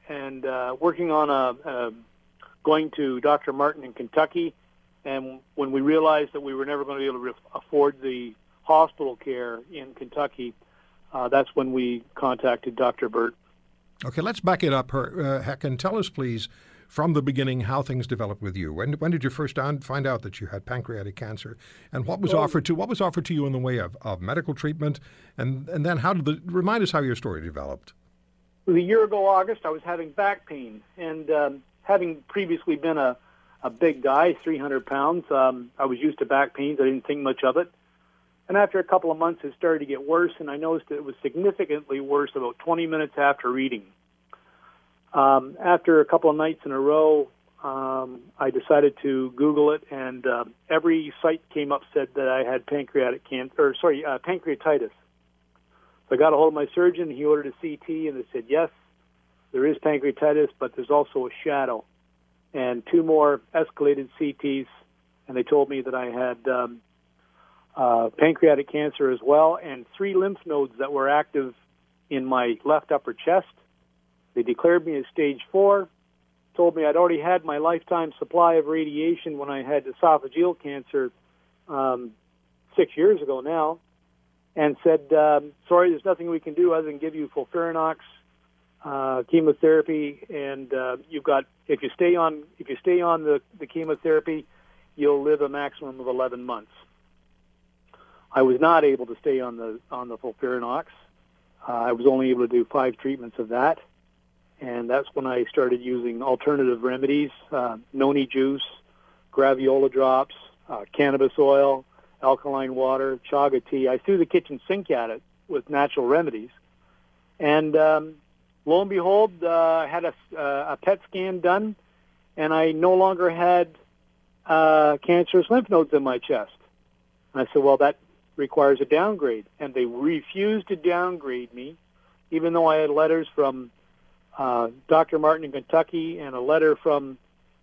and working on a, a going to Dr. Martin in Kentucky. And when we realized that we were never going to be able to afford the hospital care in Kentucky, uh, that's when we contacted Dr. Birth. Okay, let's back it up, uh, Heck, and tell us, please, from the beginning how things developed with you. When, when did you first find out that you had pancreatic cancer, and what was well, offered to what was offered to you in the way of, of medical treatment, and and then how did the remind us how your story developed? A year ago, August, I was having back pain, and um, having previously been a a big guy, 300 pounds, um, I was used to back pains. I didn't think much of it. And after a couple of months, it started to get worse, and I noticed it was significantly worse about 20 minutes after reading. Um, after a couple of nights in a row, um, I decided to Google it, and uh, every site came up said that I had pancreatic cancer, or sorry, uh, pancreatitis. So I got a hold of my surgeon. He ordered a CT, and they said yes, there is pancreatitis, but there's also a shadow, and two more escalated CTs, and they told me that I had um, uh, pancreatic cancer as well, and three lymph nodes that were active in my left upper chest. They declared me as stage four, told me I'd already had my lifetime supply of radiation when I had esophageal cancer um, six years ago now, and said, um, "Sorry, there's nothing we can do other than give you FOLFIRINOX uh, chemotherapy, and uh, you've got if you stay on if you stay on the, the chemotherapy, you'll live a maximum of 11 months." I was not able to stay on the on the FOLFIRINOX. Uh, I was only able to do five treatments of that, and that's when I started using alternative remedies: uh, noni juice, graviola drops, uh, cannabis oil, alkaline water, chaga tea. I threw the kitchen sink at it with natural remedies, and um, lo and behold, uh, I had a, uh, a PET scan done, and I no longer had uh, cancerous lymph nodes in my chest. And I said, well, that requires a downgrade. And they refused to downgrade me, even though I had letters from uh, Dr. Martin in Kentucky and a letter from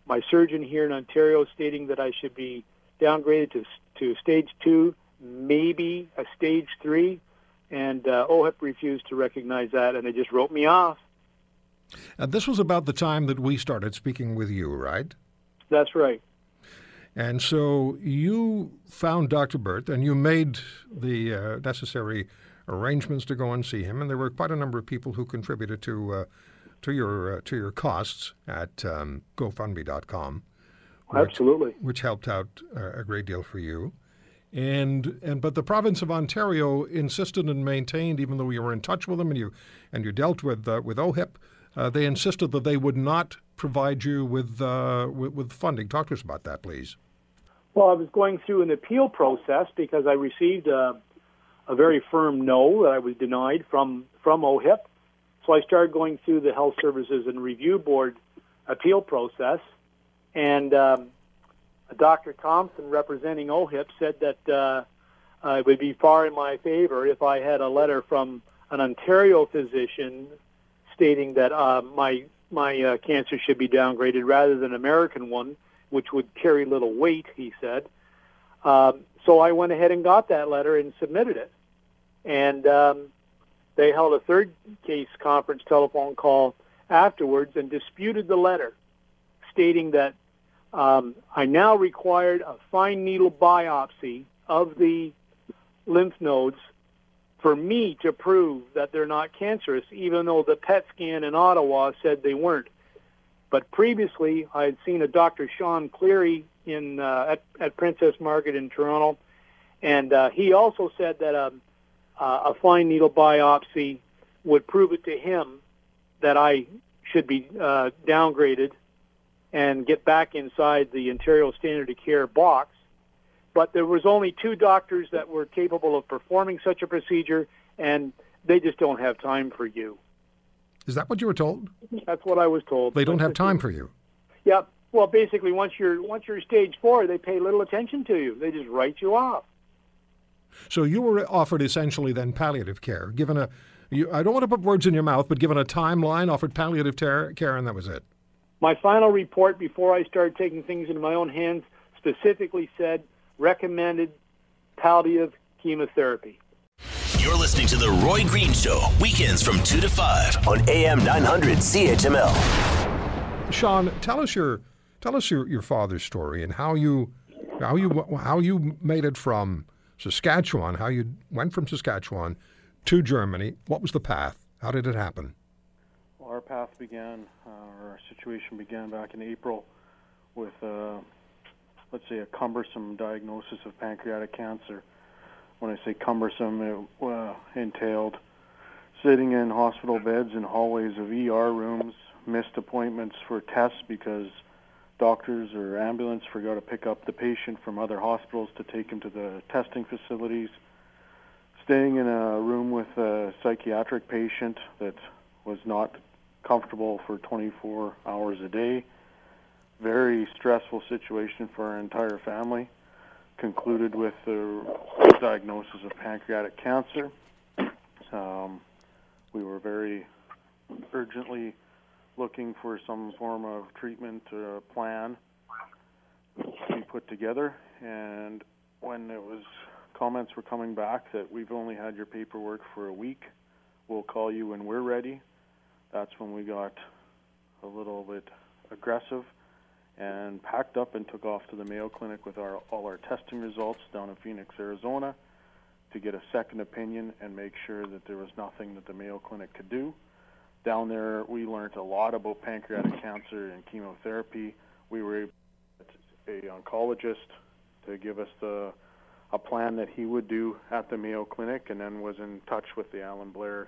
my surgeon here in Ontario stating that I should be downgraded to, to stage two, maybe a stage three. And uh, OHIP refused to recognize that, and they just wrote me off. And this was about the time that we started speaking with you, right? That's right. And so you found Dr. Birth and you made the uh, necessary arrangements to go and see him. And there were quite a number of people who contributed to uh, to your uh, to your costs at um, GoFundMe.com. Which, Absolutely, which helped out a great deal for you. And and but the province of Ontario insisted and maintained, even though you were in touch with them and you and you dealt with uh, with OHIP, uh, they insisted that they would not provide you with, uh, with, with funding. Talk to us about that, please. Well, I was going through an appeal process because I received a, a very firm no that I was denied from from OHIP. So I started going through the Health Services and Review Board appeal process, and um, Dr. Thompson, representing OHIP, said that uh, uh, it would be far in my favor if I had a letter from an Ontario physician stating that uh, my my uh, cancer should be downgraded rather than an American one, which would carry little weight. He said. Um, so I went ahead and got that letter and submitted it, and um, they held a third case conference telephone call afterwards and disputed the letter, stating that um, I now required a fine needle biopsy of the lymph nodes for me to prove that they're not cancerous, even though the PET scan in Ottawa said they weren't. But previously, I had seen a Dr. Sean Cleary in uh, at, at Princess Margaret in Toronto, and uh, he also said that um, uh, a fine needle biopsy would prove it to him that I should be uh, downgraded and get back inside the Ontario standard of care box but there was only two doctors that were capable of performing such a procedure, and they just don't have time for you. Is that what you were told? That's what I was told. They don't have time for you. Yeah. Well, basically, once you're once you're stage four, they pay little attention to you. They just write you off. So you were offered essentially then palliative care, given a. You, I don't want to put words in your mouth, but given a timeline, offered palliative care, and that was it. My final report before I started taking things into my own hands specifically said recommended palliative chemotherapy. You're listening to The Roy Green Show, weekends from 2 to 5 on AM 900 CHML. Sean, tell us your tell us your, your father's story and how you how you how you made it from Saskatchewan, how you went from Saskatchewan to Germany. What was the path? How did it happen? Well, our path began, uh, our situation began back in April with uh, let's say, a cumbersome diagnosis of pancreatic cancer. When I say cumbersome, it uh, entailed sitting in hospital beds and hallways of ER rooms, missed appointments for tests because doctors or ambulance forgot to pick up the patient from other hospitals to take him to the testing facilities, staying in a room with a psychiatric patient that was not comfortable for 24 hours a day, very stressful situation for our entire family. Concluded with the diagnosis of pancreatic cancer. Um, we were very urgently looking for some form of treatment uh, plan to be put together. And when it was comments were coming back that we've only had your paperwork for a week, we'll call you when we're ready. That's when we got a little bit aggressive and packed up and took off to the Mayo Clinic with our, all our testing results down in Phoenix, Arizona, to get a second opinion and make sure that there was nothing that the Mayo Clinic could do. Down there, we learned a lot about pancreatic cancer and chemotherapy. We were able to get a oncologist to give us the a plan that he would do at the Mayo Clinic, and then was in touch with the Allan Blair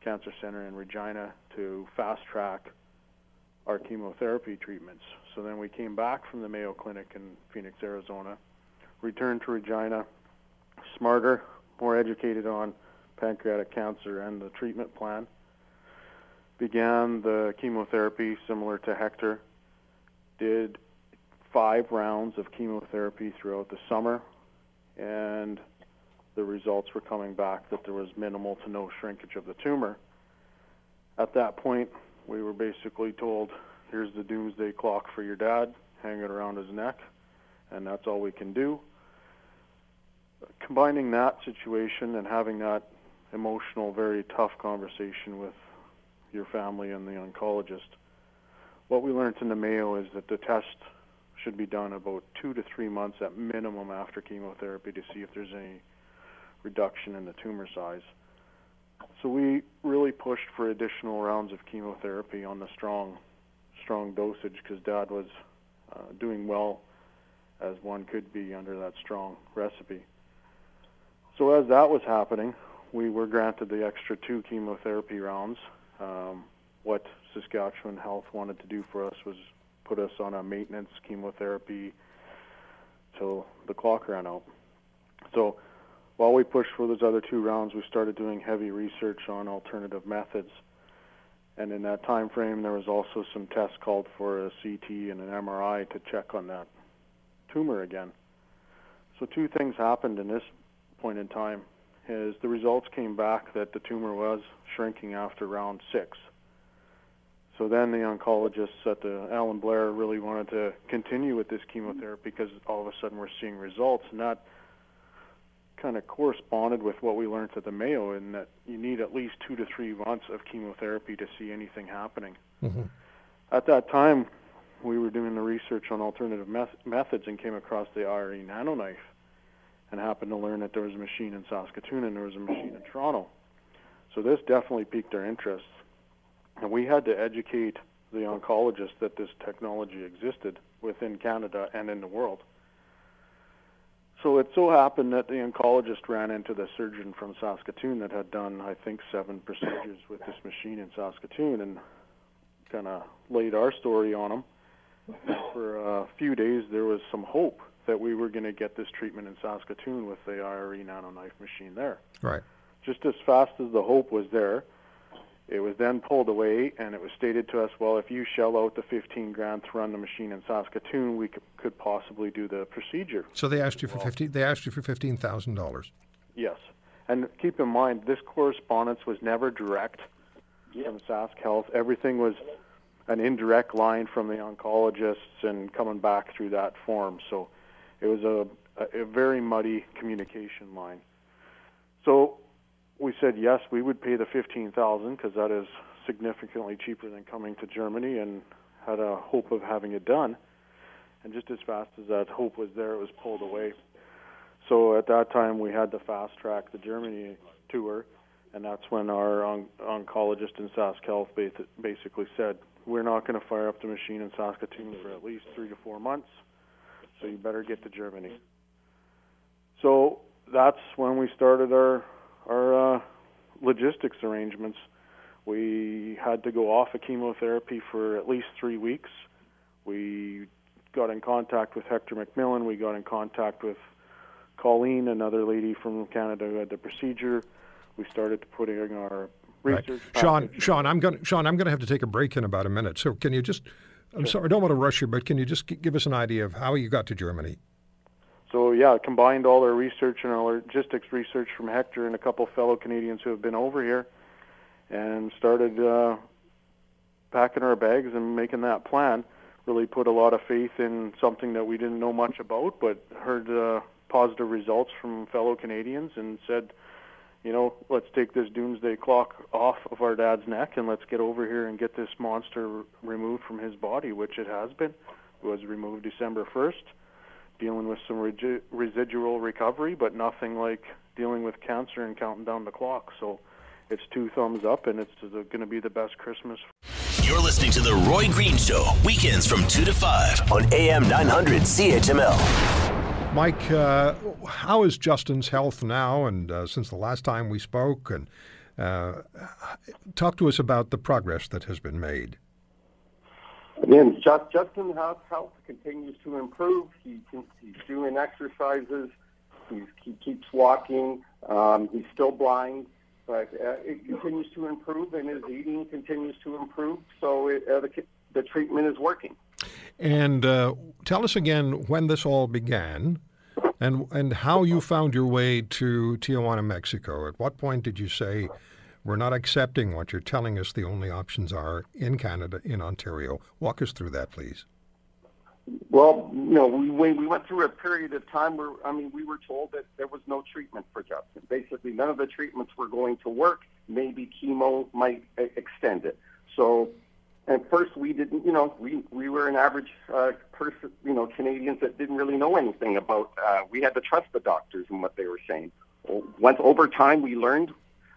Cancer Center in Regina to fast track our chemotherapy treatments. So then we came back from the Mayo Clinic in Phoenix, Arizona, returned to Regina, smarter, more educated on pancreatic cancer and the treatment plan. Began the chemotherapy similar to Hector. Did five rounds of chemotherapy throughout the summer, and the results were coming back that there was minimal to no shrinkage of the tumor. At that point, we were basically told, here's the doomsday clock for your dad, hang it around his neck, and that's all we can do. Combining that situation and having that emotional, very tough conversation with your family and the oncologist, what we learned in the Mayo is that the test should be done about two to three months at minimum after chemotherapy to see if there's any reduction in the tumor size. So we really pushed for additional rounds of chemotherapy on the strong, strong dosage because Dad was uh, doing well as one could be under that strong recipe. So as that was happening, we were granted the extra two chemotherapy rounds. Um, what Saskatchewan Health wanted to do for us was put us on a maintenance chemotherapy till the clock ran out. So while we pushed for those other two rounds, we started doing heavy research on alternative methods. And in that time frame, there was also some tests called for a CT and an MRI to check on that tumor again. So two things happened in this point in time. Is the results came back that the tumor was shrinking after round six. So then the oncologists at the Allan Blair really wanted to continue with this chemotherapy because all of a sudden we're seeing results, and that kind of corresponded with what we learned at the Mayo in that you need at least two to three months of chemotherapy to see anything happening. Mm-hmm. At that time, we were doing the research on alternative methods and came across the IRE nanoknife and happened to learn that there was a machine in Saskatoon and there was a machine in Toronto. So this definitely piqued our interest. And we had to educate the oncologists that this technology existed within Canada and in the world. So it so happened that the oncologist ran into the surgeon from Saskatoon that had done, I think, seven procedures with this machine in Saskatoon and kind of laid our story on him. For a few days, there was some hope that we were going to get this treatment in Saskatoon with the IRE nanoknife machine there. Right. Just as fast as the hope was there, it was then pulled away, and it was stated to us, well, if you shell out the 15 grand to run the machine in Saskatoon, we could, could possibly do the procedure. So they asked you for 50. They asked you for fifteen thousand dollars. Yes, and keep in mind this correspondence was never direct from Sask Health. Everything was an indirect line from the oncologists and coming back through that form. So it was a, a, a very muddy communication line. So we said yes, we would pay the fifteen thousand because that is significantly cheaper than coming to Germany, and had a hope of having it done. And just as fast as that hope was there, it was pulled away. So at that time, we had to fast track the Germany tour, and that's when our on- oncologist in Sask Health basically said, "We're not going to fire up the machine in Saskatoon for at least three to four months, so you better get to Germany." So that's when we started our our uh, logistics arrangements. We had to go off of chemotherapy for at least three weeks. We got in contact with Hector McMillan. We got in contact with Colleen, another lady from Canada who had the procedure. We started putting our research. Right. Sean, Sean, I'm going. Sean, I'm going to have to take a break in about a minute. So can you just? I'm sure. sorry, I don't want to rush you, but can you just give us an idea of how you got to Germany? So yeah, combined all our research and our logistics research from Hector and a couple fellow Canadians who have been over here, and started uh, packing our bags and making that plan. Really put a lot of faith in something that we didn't know much about, but heard uh, positive results from fellow Canadians and said, you know, let's take this doomsday clock off of our dad's neck and let's get over here and get this monster removed from his body, which it has been. It was removed December 1st dealing with some regi- residual recovery, but nothing like dealing with cancer and counting down the clock. So it's two thumbs up, and it's going to be the best Christmas. You're listening to The Roy Green Show, weekends from 2 to 5 on AM 900 CHML. Mike, uh, how is Justin's health now and uh, since the last time we spoke? And uh, talk to us about the progress that has been made. Again, Justin health continues to improve. He, he's doing exercises. He's, he keeps walking. Um, he's still blind, but uh, it continues to improve, and his eating continues to improve. So it, uh, the, the treatment is working. And uh, tell us again when this all began, and and how you found your way to Tijuana, Mexico. At what point did you say? We're not accepting what you're telling us the only options are in Canada, in Ontario. Walk us through that, please. Well, you know, we, we went through a period of time where, I mean, we were told that there was no treatment for Justin. Basically, none of the treatments were going to work. Maybe chemo might extend it. So, at first, we didn't, you know, we, we were an average uh, person, you know, Canadians that didn't really know anything about, uh, we had to trust the doctors and what they were saying. Once over time, we learned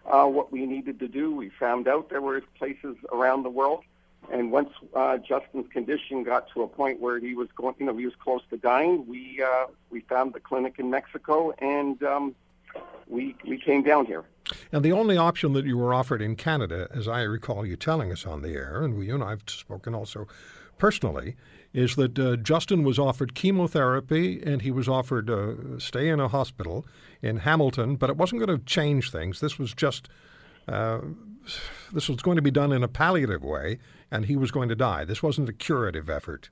uh, what we needed to do. We found out there were places around the world, and once uh, Justin's condition got to a point where he was going, you know, he was close to dying, we uh, we found the clinic in Mexico, and um, we we came down here. And the only option that you were offered in Canada, as I recall you telling us on the air, and we, you and I have spoken also personally, is that uh, Justin was offered chemotherapy and he was offered uh, stay in a hospital in Hamilton, but it wasn't going to change things. This was just uh, this was going to be done in a palliative way, and he was going to die. This wasn't a curative effort.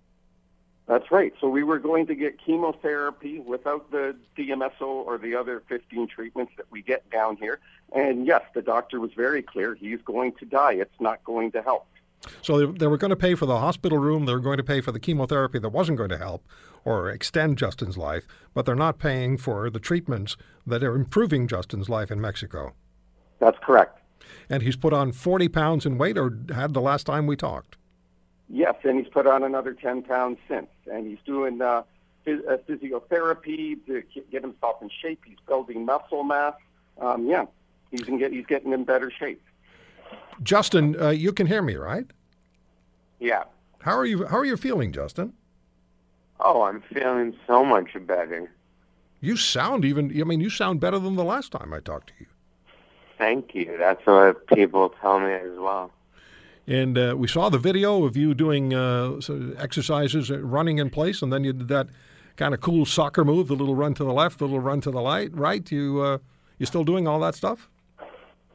That's right. So we were going to get chemotherapy without the DMSO or the other 15 treatments that we get down here. And yes, the doctor was very clear. He's going to die. It's not going to help. So they, they were going to pay for the hospital room. They were going to pay for the chemotherapy that wasn't going to help or extend Justin's life, but they're not paying for the treatments that are improving Justin's life in Mexico. That's correct. And he's put on 40 pounds in weight, or had the last time we talked. Yes, and he's put on another 10 pounds since. And he's doing uh, phys- uh, physiotherapy to get himself in shape. He's building muscle mass. Um, yeah, he's, in get, he's getting in better shape. Justin, uh, you can hear me, right? Yeah. How are you? How are you feeling, Justin? Oh, I'm feeling so much better. You sound even. I mean, you sound better than the last time I talked to you. Thank you. That's what people tell me as well. And uh, we saw the video of you doing uh, exercises, uh, running in place, and then you did that kind of cool soccer move, the little run to the left, the little run to the light, right? You uh, you still doing all that stuff?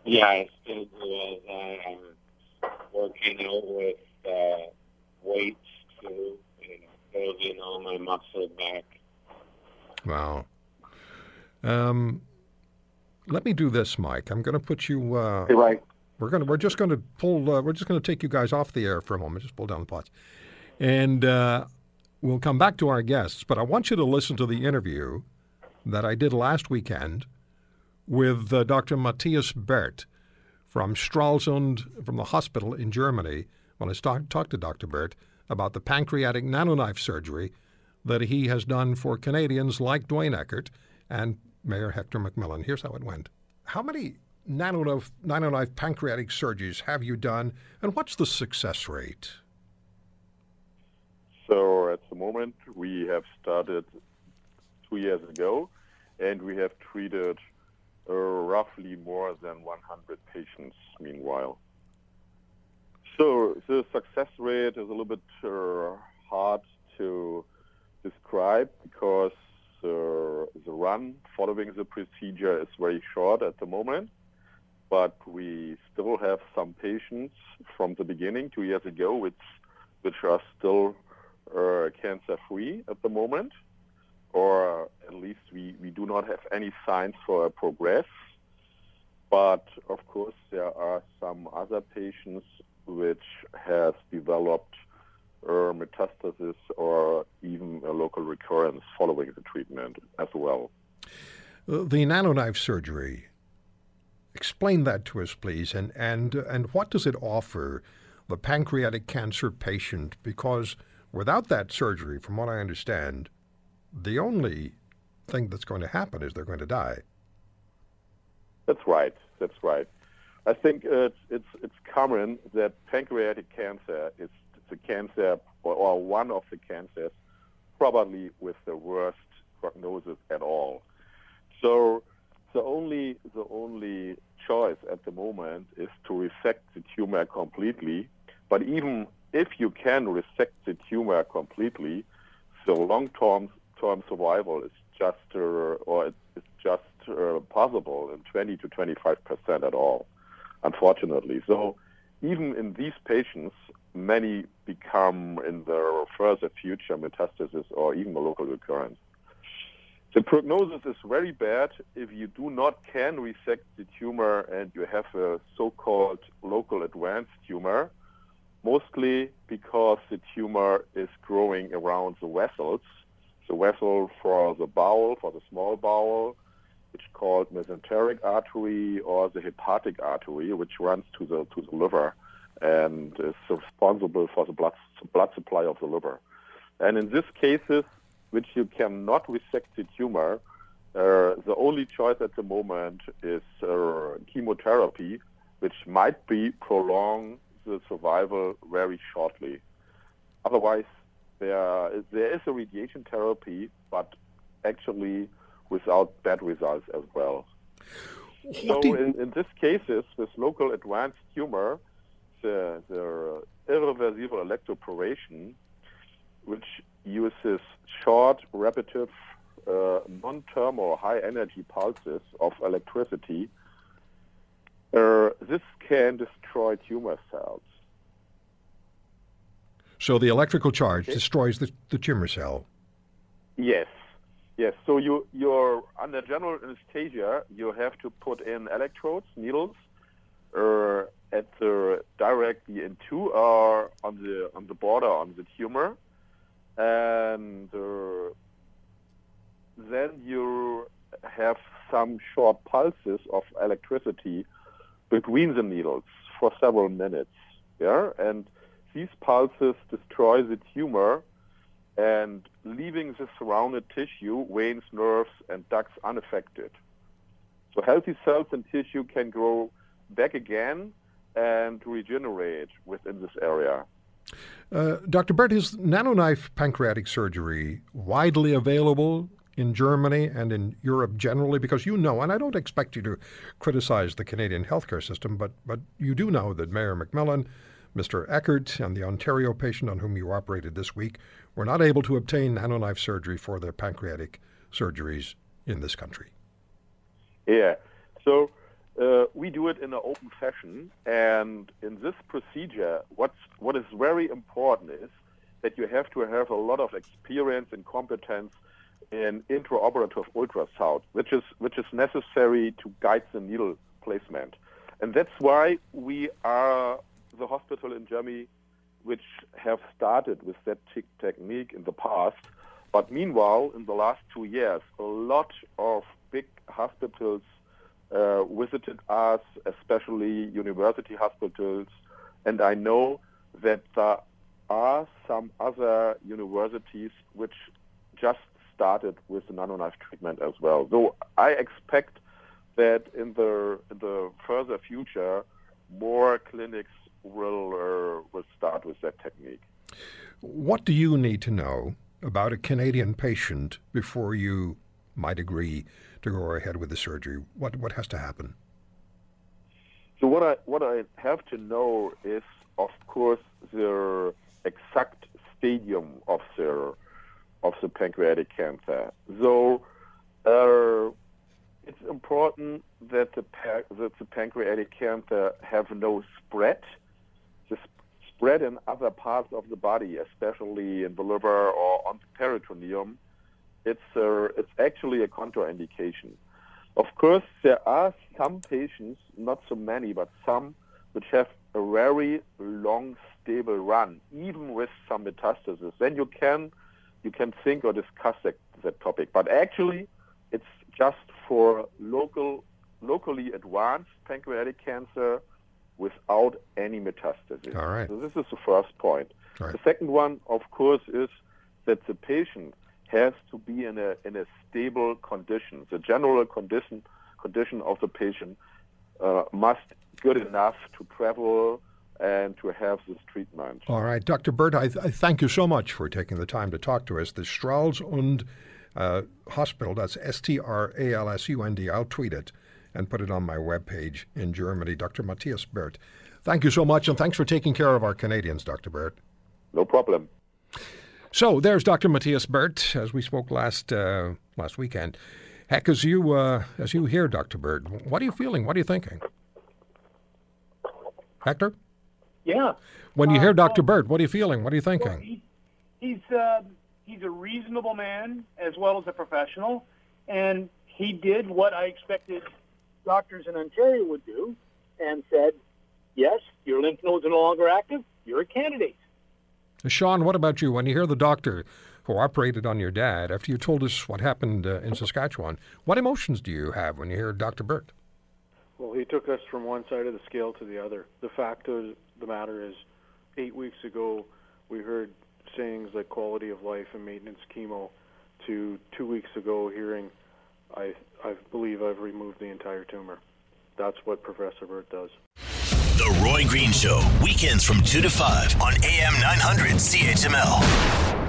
Yeah, I still do all that. I'm working out with uh, weights too, and building all my muscle back. Wow. Um, let me do this, Mike. I'm going to put you. Uh, Hey, right. We're gonna. We're just going to pull. Uh, we're just going to take you guys off the air for a moment. Just pull down the pots, and uh, we'll come back to our guests. But I want you to listen to the interview that I did last weekend with uh, Dr. Matthias Birth from Stralsund, from the hospital in Germany. When I talked talked to Dr. Birth about the pancreatic nanoknife surgery that he has done for Canadians like Dwayne Eckert and Mayor Hector McMillan. Here's how it went. How many nanoknife, nanoknife pancreatic surgeries have you done, and what's the success rate? So at the moment, we have started two years ago, and we have treated roughly more than 100 patients meanwhile. So the success rate is a little bit uh, hard to describe because uh, the run following the procedure is very short at the moment. But we still have some patients from the beginning, two years ago, which, which are still uh, cancer-free at the moment, or at least we, we do not have any signs for a progress. But of course, there are some other patients which has developed uh, metastasis or even a local recurrence following the treatment as well. Uh, the nanoknife surgery. Explain that to us, please, and and and what does it offer the pancreatic cancer patient? Because without that surgery, from what I understand, the only thing that's going to happen is they're going to die. That's right. That's right. I think it's it's it's common that pancreatic cancer is the cancer or, or one of the cancers probably with the worst prognosis at all. So the only the only choice at the moment is to resect the tumor completely. But even if you can resect the tumor completely, the long-term term survival is just uh, or it's, just uh, possible in 20 to 25 percent at all, unfortunately. So even in these patients, many become in the further future metastasis or even a local recurrence. The prognosis is very bad if you do not can resect the tumor and you have a so-called local advanced tumor, mostly because the tumor is growing around the vessels. The vessel for the bowel, for the small bowel, which called mesenteric artery, or the hepatic artery, which runs to the to the liver and is responsible for the blood blood supply of the liver. And in these cases, which you cannot resect the tumor, uh, the only choice at the moment is uh, chemotherapy, which might be prolong the survival very shortly. Otherwise, there there is a radiation therapy, but actually without bad results as well. So in, in these cases, with local advanced tumor, the, the irreversible electroporation, which uses short, repetitive, uh, non-thermal or high-energy pulses of electricity, uh, this can destroy tumor cells. So the electrical charge destroys the, the tumor cell. Yes, yes. So you you're under general anesthesia. You have to put in electrodes, needles, uh, at the directly into or on the on the border on the tumor, and uh, then you have some short pulses of electricity between the needles for several minutes. Yeah, and these pulses destroy the tumor and leaving the surrounded tissue, veins, nerves, and ducts unaffected. So healthy cells and tissue can grow back again and regenerate within this area. Uh, Dr. Birth, is nanoknife pancreatic surgery widely available in Germany and in Europe generally? Because you know, and I don't expect you to criticize the Canadian healthcare system, but, but you do know that Mayor McMillan, Mr. Eckert, and the Ontario patient on whom you operated this week were not able to obtain nanoknife surgery for their pancreatic surgeries in this country. Yeah. So uh, we do it in an open fashion, and in this procedure, what's what is very important is that you have to have a lot of experience and competence in intraoperative ultrasound, which is which is necessary to guide the needle placement, and that's why we are the hospital in Germany which have started with that technique in the past. But meanwhile, in the last two years, a lot of big hospitals uh, visited us, especially university hospitals, and I know that there are some other universities which just started with the nanoknife treatment as well. So I expect that in the in the further future, more clinics will uh, will start with that technique. What do you need to know about a Canadian patient before you might agree to go ahead with the surgery? What what has to happen? So what I what I have to know is, of course, the exact stadium of the of the pancreatic cancer. So uh, it's important that the that the pancreatic cancer have no spread. Spread in other parts of the body, especially in the liver or on the peritoneum, it's uh, it's actually a contraindication. Of course, there are some patients, not so many, but some, which have a very long, stable run, even with some metastasis. Then you can you can think or discuss that, that topic. But actually, it's just for local, locally advanced pancreatic cancer without any metastasis. All right. So this is the first point. Right. The second one, of course, is that the patient has to be in a in a stable condition. The general condition condition of the patient uh, must good enough to travel and to have this treatment. All right, Dr. Birth, I, I thank you so much for taking the time to talk to us. The Stralsund uh, Hospital, that's S T R A L S U N D. I'll tweet it and put it on my webpage in Germany. Dr. Matthias Birth. Thank you so much, and thanks for taking care of our Canadians, Dr. Birth. No problem. So there's Dr. Matthias Birth, as we spoke last uh, last weekend. Heck, as you uh, as you hear Dr. Birth, what are you feeling? What are you thinking? Hector? Yeah. When you Uh, hear Dr. well- Birth, what are you feeling? What are you thinking? Well, he, he's uh, he's a reasonable man as well as a professional, and he did what I expected doctors in Ontario would do, and said, "Yes, your lymph nodes are no longer active. You're a candidate." Sean, what about you? When you hear the doctor who operated on your dad, after you told us what happened uh, in Saskatchewan, what emotions do you have when you hear Dr. Birth? Well, he took us from one side of the scale to the other. The fact of the matter is, eight weeks ago, we heard sayings like quality of life and maintenance chemo, to two weeks ago hearing, I, I believe I've removed the entire tumor. That's what Professor Birth does. The Roy Green Show, weekends from 2 to 5 on AM 900 CHML.